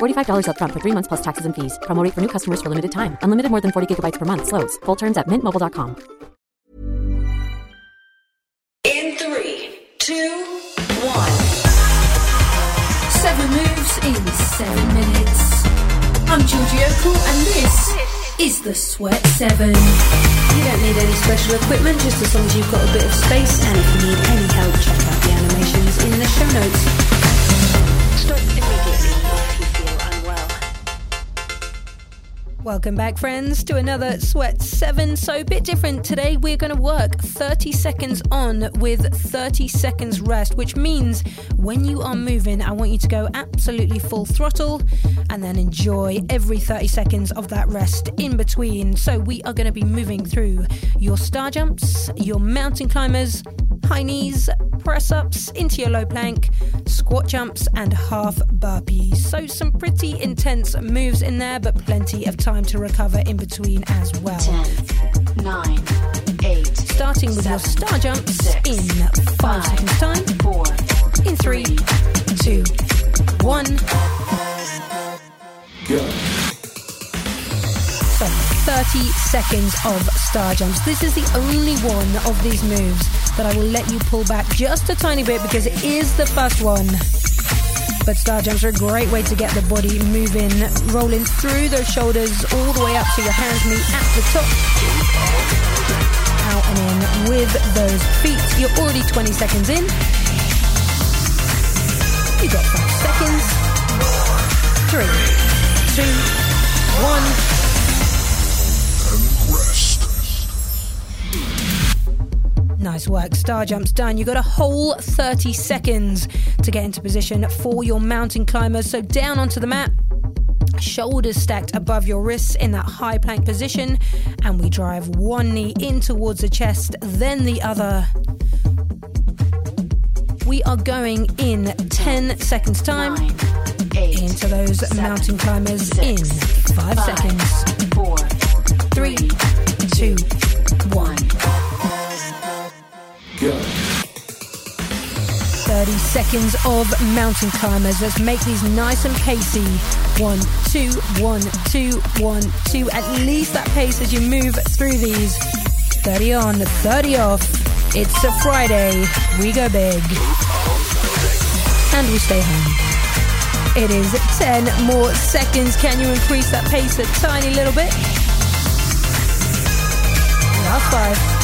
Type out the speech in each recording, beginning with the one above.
$45 upfront for three months plus taxes and fees. Promo for new customers for limited time. Unlimited more than 40 gigabytes per month. Slows. Full terms at mintmobile.com. In three, two, one. Seven moves in seven minutes. I'm Georgie Okell, and this is the Sweat Seven. You don't need any special equipment, just as long as you've got a bit of space. And if you need any help, check out the animations in the show notes. Welcome back, friends, to another Sweat 7. So, a bit different today. We're going to work 30 seconds on with 30 seconds rest, which means when you are moving, I want you to go absolutely full throttle and then enjoy every 30 seconds of that rest in between. So, we are going to be moving through your star jumps, your mountain climbers, high knees, press ups into your low plank, squat jumps, and half burpees. So, some pretty intense moves in there, but plenty of time to recover in between as well. Ten, nine, eight. Starting with your star jumps six, in five seconds' time. Four, In three, two, one. 30 seconds of star jumps. This is the only one of these moves that I will let you pull back just a tiny bit because it is the first one. But star jumps are a great way to get the body moving, rolling through those shoulders all the way up so your hands meet at the top. Out and in with those feet. You're already 20 seconds in. You got five seconds. Three, two, one. Nice work. Star jumps done. You've got a whole 30 seconds to get into position for your mountain climbers. So down onto the mat. Shoulders stacked above your wrists in that high plank position, and we drive one knee in towards the chest, then the other. We are going in 10 seconds time nine, eight. into those seven, mountain climbers six, in 5 five, seconds. Four, Three, two, one. 30 seconds of mountain climbers. Let's make these nice and pacey. One, two, one, two, one, two. At least that pace as you move through these. 30 on, 30 off. It's a Friday. We go big. And we stay home. It is 10 more seconds. Can you increase that pace a tiny little bit? Last five.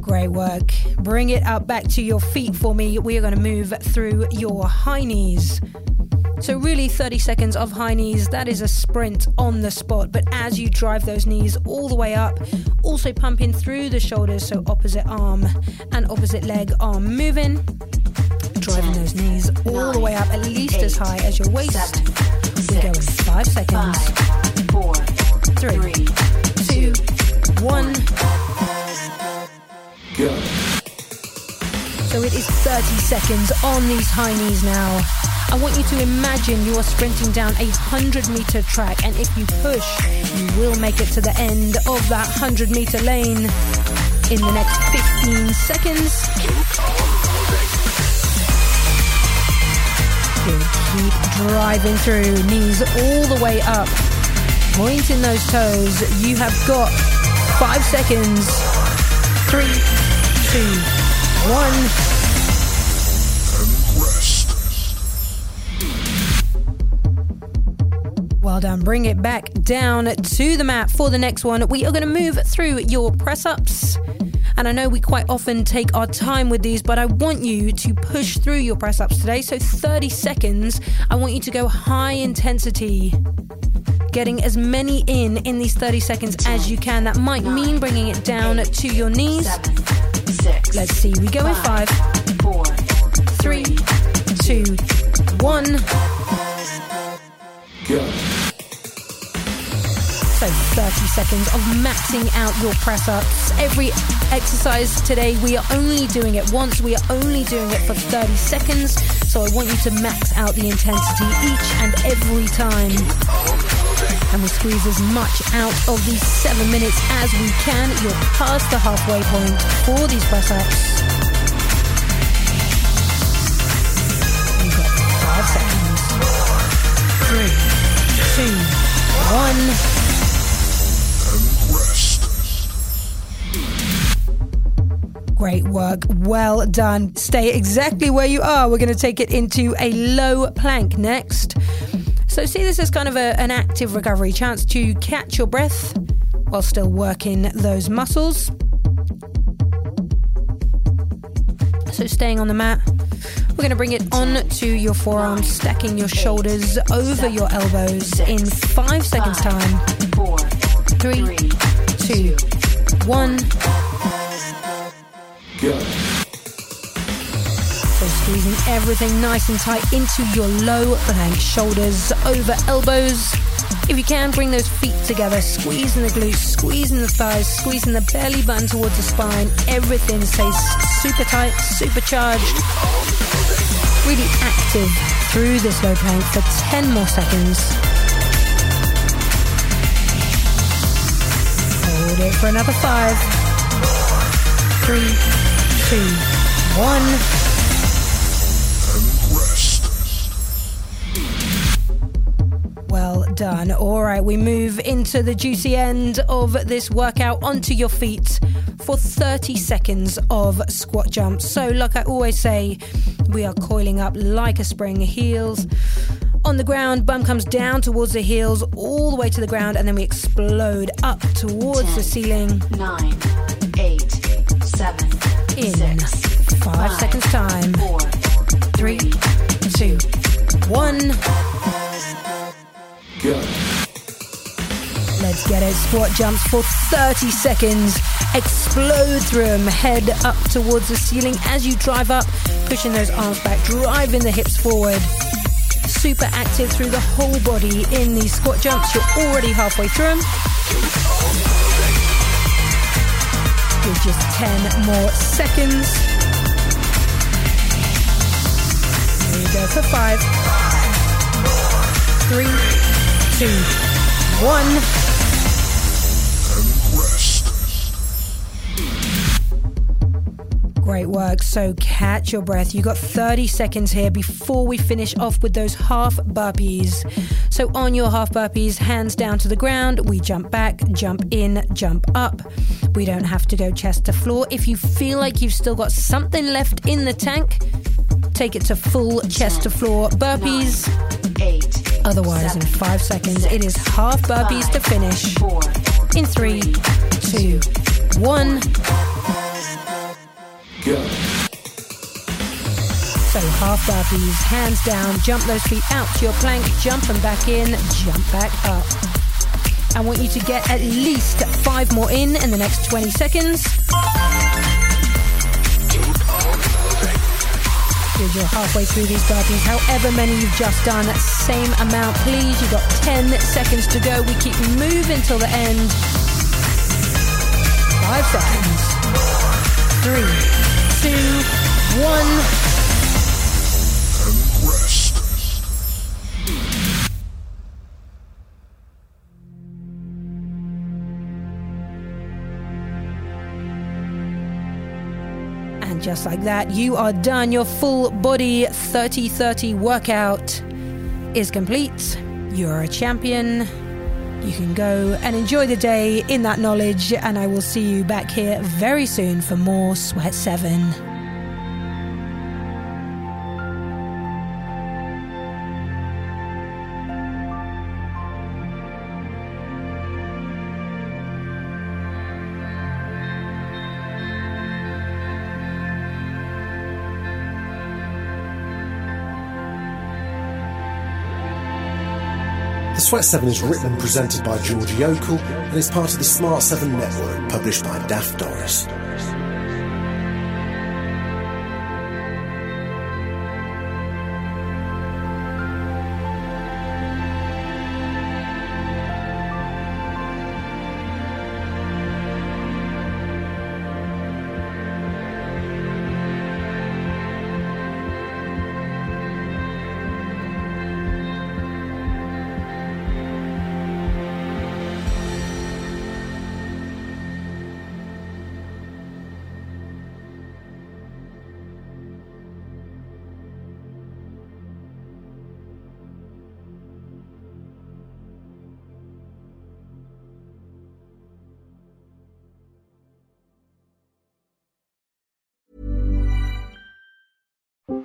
Great work. Bring it up back to your feet for me. We are going to move through your high knees. So, really, 30 seconds of high knees, that is a sprint on the spot. But as you drive those knees all the way up, also pumping through the shoulders, so opposite arm and opposite leg are moving. Driving those knees all the way up, at least as high as your waist. Go in five seconds. Five, four, Three, three, two, one. So it is 30 seconds on these high knees now. I want you to imagine you are sprinting down a 100 meter track, and if you push, you will make it to the end of that 100 meter lane in the next 15 seconds. Keep driving through. Knees all the way up. Pointing those toes. You have got five seconds. Three, two, one. Well done. Bring it back down to the mat for the next one. We are going to move through your press ups. And I know we quite often take our time with these, but I want you to push through your press ups today. So 30 seconds, I want you to go high intensity. Getting as many in in these 30 seconds as you can. That might mean bringing it down to your knees. Let's see. We go in five, four, three, two, one. So 30 seconds of maxing out your press ups. Every exercise today, we are only doing it once. We are only doing it for 30 seconds. So I want you to max out the intensity each and every time. And we squeeze as much out of these seven minutes as we can. You're past the halfway point for these press ups. Five seconds. Three, two, one. Great work. Well done. Stay exactly where you are. We're going to take it into a low plank next. So, see this as kind of a, an active recovery chance to catch your breath while still working those muscles. So, staying on the mat, we're going to bring it on to your forearms, stacking your shoulders over your elbows in five seconds' time. Three, two, one. So squeezing everything nice and tight into your low plank, shoulders over elbows. If you can, bring those feet together, squeezing the glutes, squeezing the thighs, squeezing the belly button towards the spine. Everything stays super tight, supercharged. Really active through this low plank for 10 more seconds. Hold it for another five, three, two, one. Well done. All right, we move into the juicy end of this workout onto your feet for 30 seconds of squat jumps. So, like I always say, we are coiling up like a spring, heels on the ground, bum comes down towards the heels, all the way to the ground, and then we explode up towards Ten, the ceiling. Nine, eight, seven, In six, five, five, seconds time. four, Three, two, one. Let's get it. Squat jumps for 30 seconds. Explode through them. Head up towards the ceiling as you drive up, pushing those arms back, driving the hips forward. Super active through the whole body in these squat jumps. You're already halfway through them. With just 10 more seconds. Here we go for five, three, two, one. Great work. So catch your breath. You got 30 seconds here before we finish off with those half burpees. So on your half burpees, hands down to the ground. We jump back, jump in, jump up. We don't have to go chest to floor. If you feel like you've still got something left in the tank, take it to full chest to floor burpees. eight, Otherwise, in five seconds, it is half burpees to finish. four, In three, two, one. So half burpees, hands down, jump those feet out to your plank, jump them back in, jump back up. I want you to get at least five more in in the next 20 seconds. You're halfway through these burpees. However many you've just done, same amount, please. You've got 10 seconds to go. We keep moving till the end. Five seconds. Three, two, one. And just like that, you are done your full body 30 30 workout. is complete. You're a champion. You can go and enjoy the day in that knowledge, and I will see you back here very soon for more Sweat 7. The Sweat 7 is written and presented by Georgie Okell and is part of the Smart 7 network published by Daft Doris.